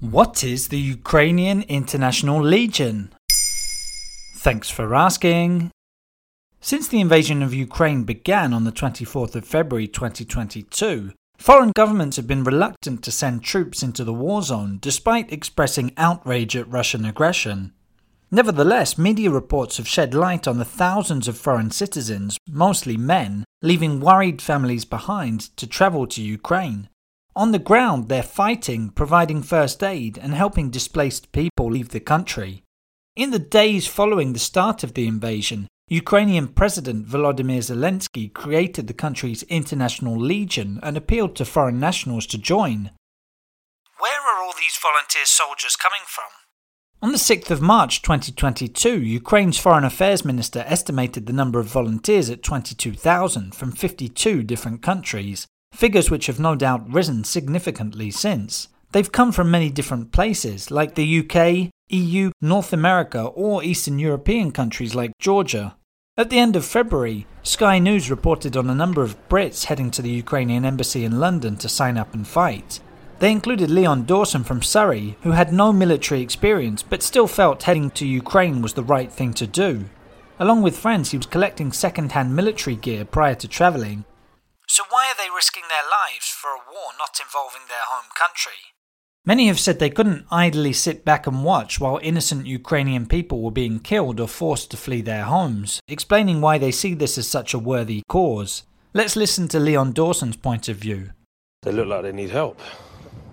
Mm-hmm. What is the Ukrainian International Legion? Thanks for asking. Since the invasion of Ukraine began on the 24th of February 2022, foreign governments have been reluctant to send troops into the war zone despite expressing outrage at Russian aggression. Nevertheless, media reports have shed light on the thousands of foreign citizens, mostly men, leaving worried families behind to travel to Ukraine. On the ground, they're fighting, providing first aid, and helping displaced people leave the country. In the days following the start of the invasion, Ukrainian President Volodymyr Zelensky created the country's International Legion and appealed to foreign nationals to join. Where are all these volunteer soldiers coming from? On the 6th of March 2022, Ukraine's Foreign Affairs Minister estimated the number of volunteers at 22,000 from 52 different countries, figures which have no doubt risen significantly since. They've come from many different places, like the UK, EU, North America, or Eastern European countries like Georgia. At the end of February, Sky News reported on a number of Brits heading to the Ukrainian embassy in London to sign up and fight. They included Leon Dawson from Surrey, who had no military experience but still felt heading to Ukraine was the right thing to do. Along with friends, he was collecting second hand military gear prior to travelling so why are they risking their lives for a war not involving their home country? Many have said they couldn't idly sit back and watch while innocent Ukrainian people were being killed or forced to flee their homes, explaining why they see this as such a worthy cause. Let's listen to Leon Dawson's point of view. They look like they need help.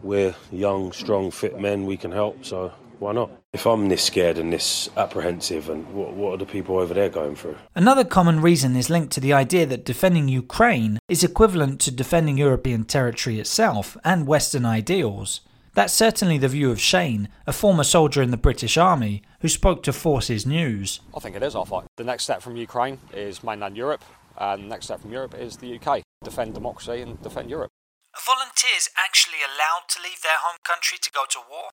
We're young, strong, fit men, we can help, so why not? If I'm this scared and this apprehensive, and what, what are the people over there going through? Another common reason is linked to the idea that defending Ukraine is equivalent to defending European territory itself and Western ideals. That's certainly the view of Shane, a former soldier in the British Army, who spoke to Forces News. I think it is our fight. The next step from Ukraine is mainland Europe, and the next step from Europe is the UK. Defend democracy and defend Europe. Are volunteers actually allowed to leave their home country to go to war?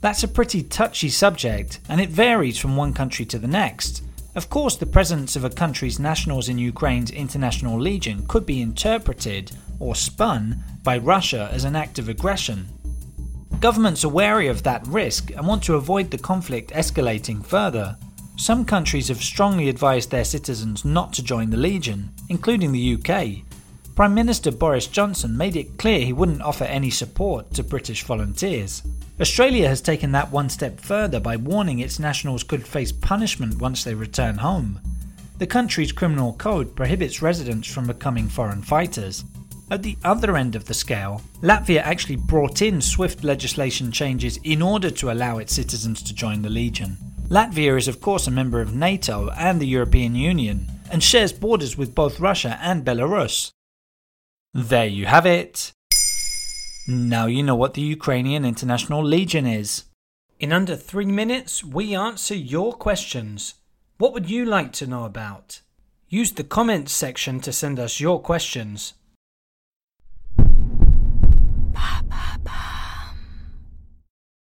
That's a pretty touchy subject, and it varies from one country to the next. Of course, the presence of a country's nationals in Ukraine's International Legion could be interpreted or spun by Russia as an act of aggression. Governments are wary of that risk and want to avoid the conflict escalating further. Some countries have strongly advised their citizens not to join the Legion, including the UK. Prime Minister Boris Johnson made it clear he wouldn't offer any support to British volunteers. Australia has taken that one step further by warning its nationals could face punishment once they return home. The country's criminal code prohibits residents from becoming foreign fighters. At the other end of the scale, Latvia actually brought in swift legislation changes in order to allow its citizens to join the Legion. Latvia is, of course, a member of NATO and the European Union, and shares borders with both Russia and Belarus. There you have it. Now you know what the Ukrainian International Legion is. In under three minutes, we answer your questions. What would you like to know about? Use the comments section to send us your questions.